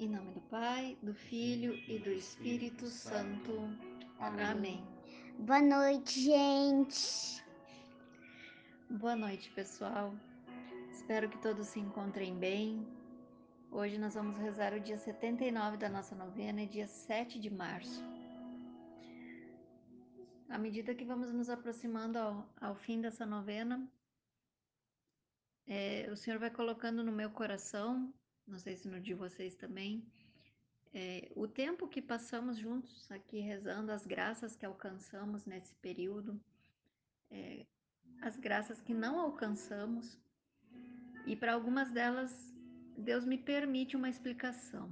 Em nome do Pai, do Filho e do Espírito Santo. Amém. Boa noite, gente. Boa noite, pessoal. Espero que todos se encontrem bem. Hoje nós vamos rezar o dia 79 da nossa novena, dia 7 de março. À medida que vamos nos aproximando ao, ao fim dessa novena, é, o Senhor vai colocando no meu coração, não sei se no de vocês também, é, o tempo que passamos juntos aqui rezando, as graças que alcançamos nesse período, é, as graças que não alcançamos, e para algumas delas, Deus me permite uma explicação.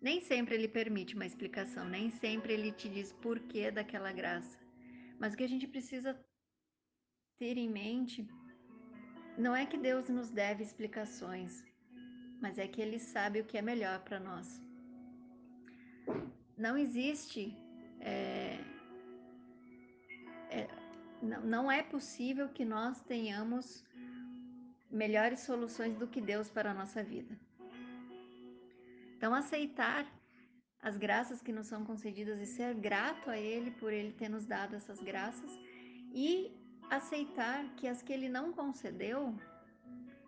Nem sempre Ele permite uma explicação, nem sempre Ele te diz porquê daquela graça, mas o que a gente precisa ter em mente não é que Deus nos deve explicações, mas é que Ele sabe o que é melhor para nós. Não existe. É, é, não, não é possível que nós tenhamos melhores soluções do que Deus para a nossa vida. Então, aceitar as graças que nos são concedidas e ser grato a Ele por Ele ter nos dado essas graças e aceitar que as que Ele não concedeu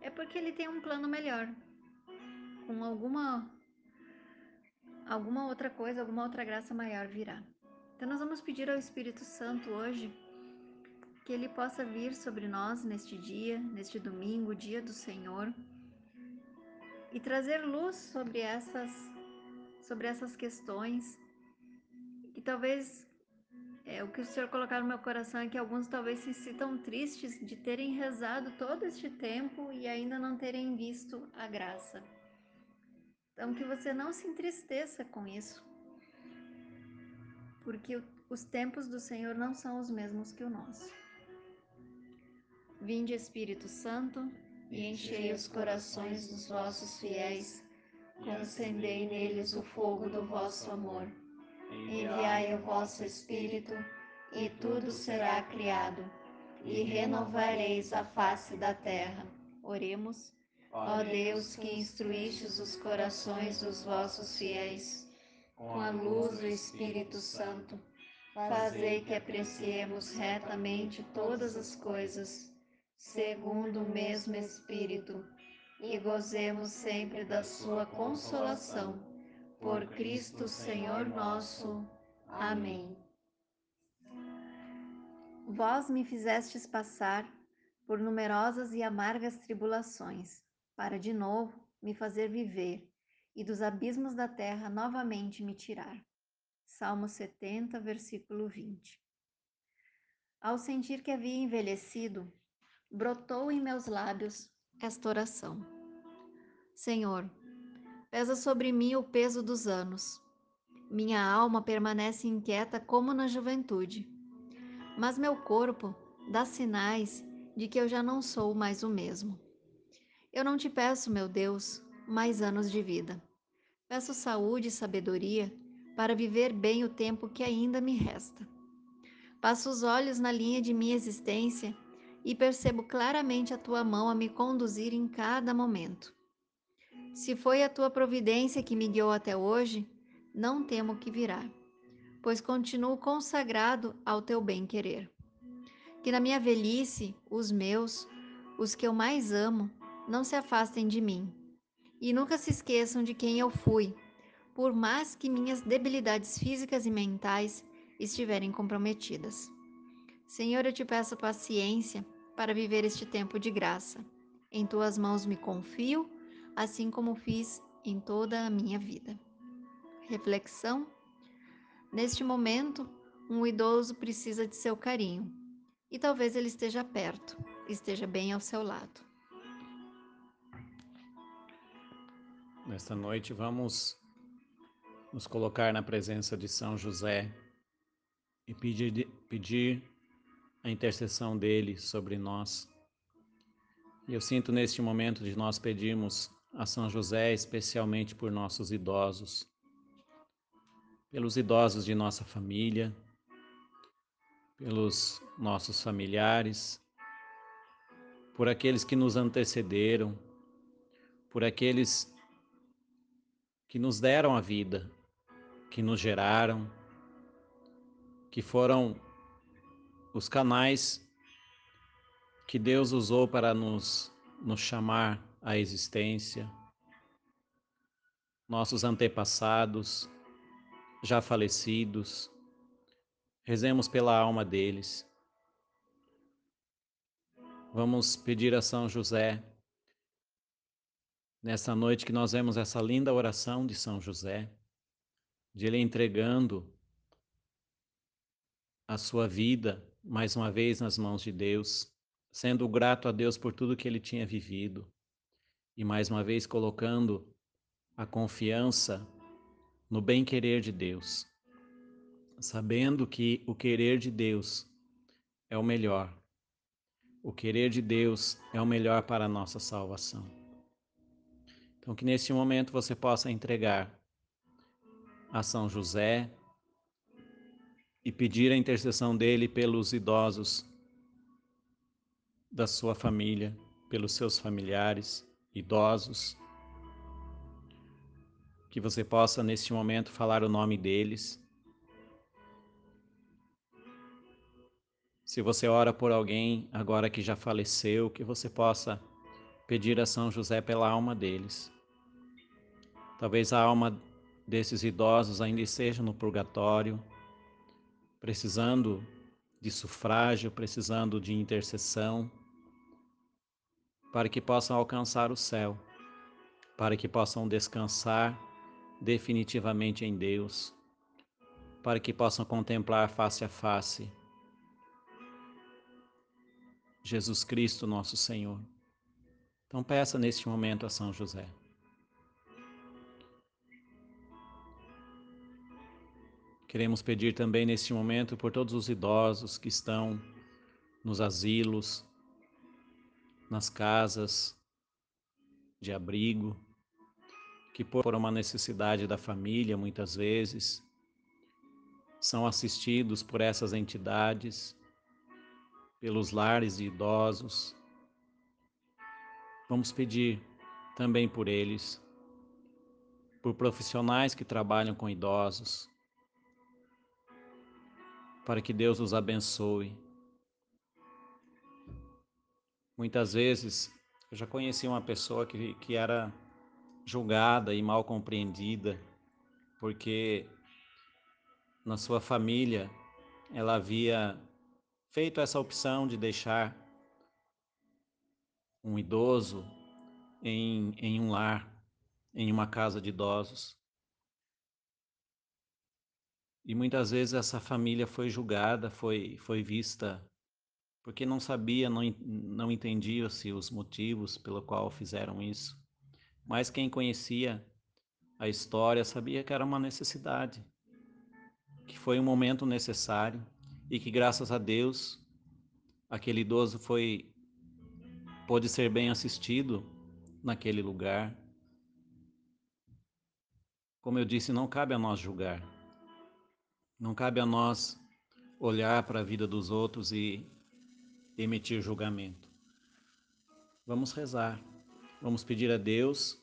é porque Ele tem um plano melhor, com alguma alguma outra coisa, alguma outra graça maior virá. Então nós vamos pedir ao Espírito Santo hoje que ele possa vir sobre nós neste dia, neste domingo, dia do Senhor, e trazer luz sobre essas sobre essas questões. E talvez é, o que o Senhor colocar no meu coração é que alguns talvez se sintam tristes de terem rezado todo este tempo e ainda não terem visto a graça. Então, que você não se entristeça com isso, porque os tempos do Senhor não são os mesmos que o nosso. Vinde, Espírito Santo, e enchei os corações dos vossos fiéis, concendei neles o fogo do vosso amor. Enviai o vosso Espírito, e tudo será criado, e renovareis a face da terra. Oremos. Ó Deus, que instruístes os corações dos vossos fiéis, com a luz do Espírito Santo, fazei que apreciemos retamente todas as coisas, segundo o mesmo Espírito, e gozemos sempre da sua consolação. Por Cristo Senhor nosso. Amém. Vós me fizestes passar por numerosas e amargas tribulações para de novo me fazer viver e dos abismos da terra novamente me tirar. Salmo 70, versículo 20. Ao sentir que havia envelhecido, brotou em meus lábios esta oração: Senhor, pesa sobre mim o peso dos anos. Minha alma permanece inquieta como na juventude, mas meu corpo dá sinais de que eu já não sou mais o mesmo. Eu não te peço, meu Deus, mais anos de vida. Peço saúde e sabedoria para viver bem o tempo que ainda me resta. Passo os olhos na linha de minha existência e percebo claramente a tua mão a me conduzir em cada momento. Se foi a tua providência que me guiou até hoje, não temo que virá, pois continuo consagrado ao teu bem-querer. Que na minha velhice, os meus, os que eu mais amo, não se afastem de mim. E nunca se esqueçam de quem eu fui, por mais que minhas debilidades físicas e mentais estiverem comprometidas. Senhor, eu te peço paciência para viver este tempo de graça. Em tuas mãos me confio, assim como fiz em toda a minha vida. Reflexão: Neste momento, um idoso precisa de seu carinho e talvez ele esteja perto, esteja bem ao seu lado. Nesta noite vamos nos colocar na presença de São José e pedir, pedir a intercessão dele sobre nós. Eu sinto neste momento de nós pedirmos a São José especialmente por nossos idosos, pelos idosos de nossa família, pelos nossos familiares, por aqueles que nos antecederam, por aqueles que nos deram a vida, que nos geraram, que foram os canais que Deus usou para nos, nos chamar à existência, nossos antepassados, já falecidos, rezemos pela alma deles. Vamos pedir a São José, nessa noite que nós vemos essa linda oração de São José, de ele entregando a sua vida mais uma vez nas mãos de Deus, sendo grato a Deus por tudo que ele tinha vivido e mais uma vez colocando a confiança no bem-querer de Deus, sabendo que o querer de Deus é o melhor. O querer de Deus é o melhor para a nossa salvação. Então, que neste momento você possa entregar a São José e pedir a intercessão dele pelos idosos da sua família, pelos seus familiares idosos. Que você possa, neste momento, falar o nome deles. Se você ora por alguém agora que já faleceu, que você possa pedir a São José pela alma deles. Talvez a alma desses idosos ainda esteja no purgatório precisando de sufrágio, precisando de intercessão, para que possam alcançar o céu, para que possam descansar definitivamente em Deus, para que possam contemplar face a face Jesus Cristo, nosso Senhor. Então peça neste momento a São José. Queremos pedir também neste momento por todos os idosos que estão nos asilos, nas casas de abrigo, que por uma necessidade da família, muitas vezes, são assistidos por essas entidades, pelos lares de idosos. Vamos pedir também por eles, por profissionais que trabalham com idosos, para que Deus os abençoe. Muitas vezes, eu já conheci uma pessoa que, que era julgada e mal compreendida, porque na sua família ela havia feito essa opção de deixar um idoso em, em um lar, em uma casa de idosos. E muitas vezes essa família foi julgada, foi, foi vista, porque não sabia, não, não entendia-se os motivos pelo qual fizeram isso. Mas quem conhecia a história sabia que era uma necessidade, que foi um momento necessário e que graças a Deus aquele idoso foi pôde ser bem assistido naquele lugar. Como eu disse, não cabe a nós julgar. Não cabe a nós olhar para a vida dos outros e emitir julgamento. Vamos rezar, vamos pedir a Deus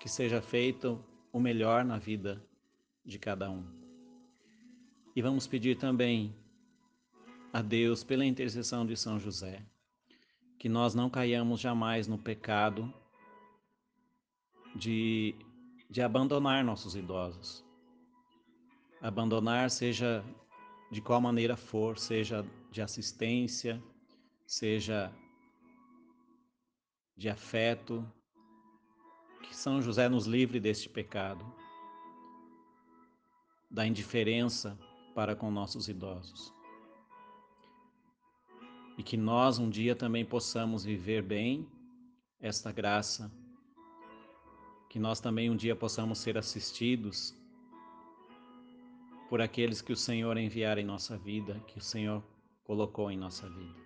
que seja feito o melhor na vida de cada um. E vamos pedir também a Deus, pela intercessão de São José, que nós não caiamos jamais no pecado de, de abandonar nossos idosos abandonar, seja de qual maneira for, seja de assistência, seja de afeto, que São José nos livre deste pecado, da indiferença para com nossos idosos. E que nós um dia também possamos viver bem esta graça, que nós também um dia possamos ser assistidos por aqueles que o Senhor enviar em nossa vida, que o Senhor colocou em nossa vida.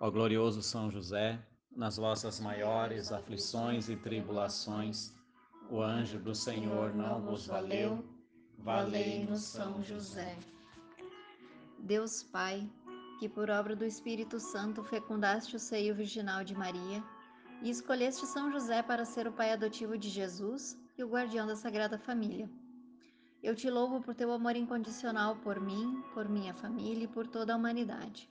Ó glorioso São José, nas vossas maiores aflições e tribulações, o anjo do Senhor não vos valeu, valei-nos São José. Deus Pai, que por obra do Espírito Santo fecundaste o seio virginal de Maria, e escolheste São José para ser o pai adotivo de Jesus e o guardião da Sagrada Família. Eu te louvo por teu amor incondicional por mim, por minha família e por toda a humanidade.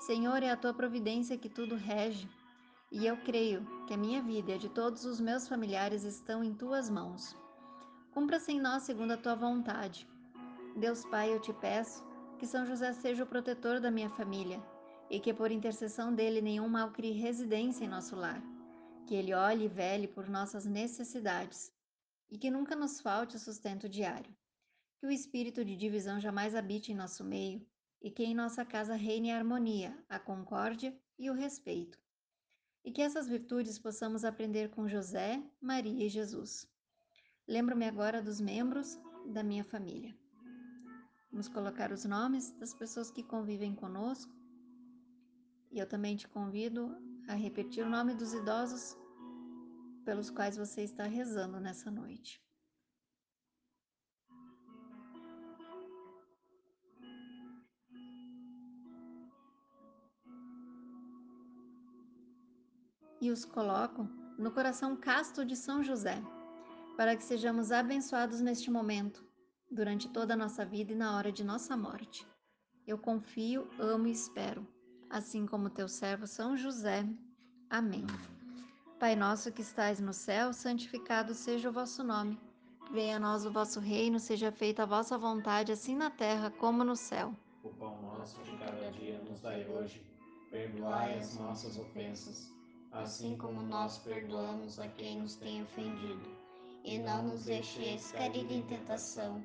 Senhor, é a tua providência que tudo rege, e eu creio que a minha vida e a de todos os meus familiares estão em tuas mãos. Cumpra-se em nós segundo a tua vontade. Deus Pai, eu te peço que São José seja o protetor da minha família e que por intercessão dele nenhum mal crie residência em nosso lar. Que ele olhe e vele por nossas necessidades e que nunca nos falte o sustento diário. Que o espírito de divisão jamais habite em nosso meio e que em nossa casa reine a harmonia, a concórdia e o respeito. E que essas virtudes possamos aprender com José, Maria e Jesus. Lembro-me agora dos membros da minha família. Vamos colocar os nomes das pessoas que convivem conosco. E eu também te convido a repetir o nome dos idosos pelos quais você está rezando nessa noite. E os coloco no coração casto de São José, para que sejamos abençoados neste momento, durante toda a nossa vida e na hora de nossa morte. Eu confio, amo e espero, assim como teu servo São José. Amém. Pai nosso que estais no céu, santificado seja o vosso nome. Venha a nós o vosso reino, seja feita a vossa vontade, assim na terra como no céu. O pão nosso de cada dia nos dai hoje. Perdoai as nossas ofensas, assim como nós perdoamos a quem nos tem ofendido. E não nos deixeis cair em tentação,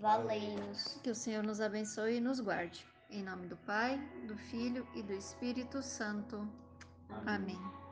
Valei-nos. Que o Senhor nos abençoe e nos guarde. Em nome do Pai, do Filho e do Espírito Santo. Amém.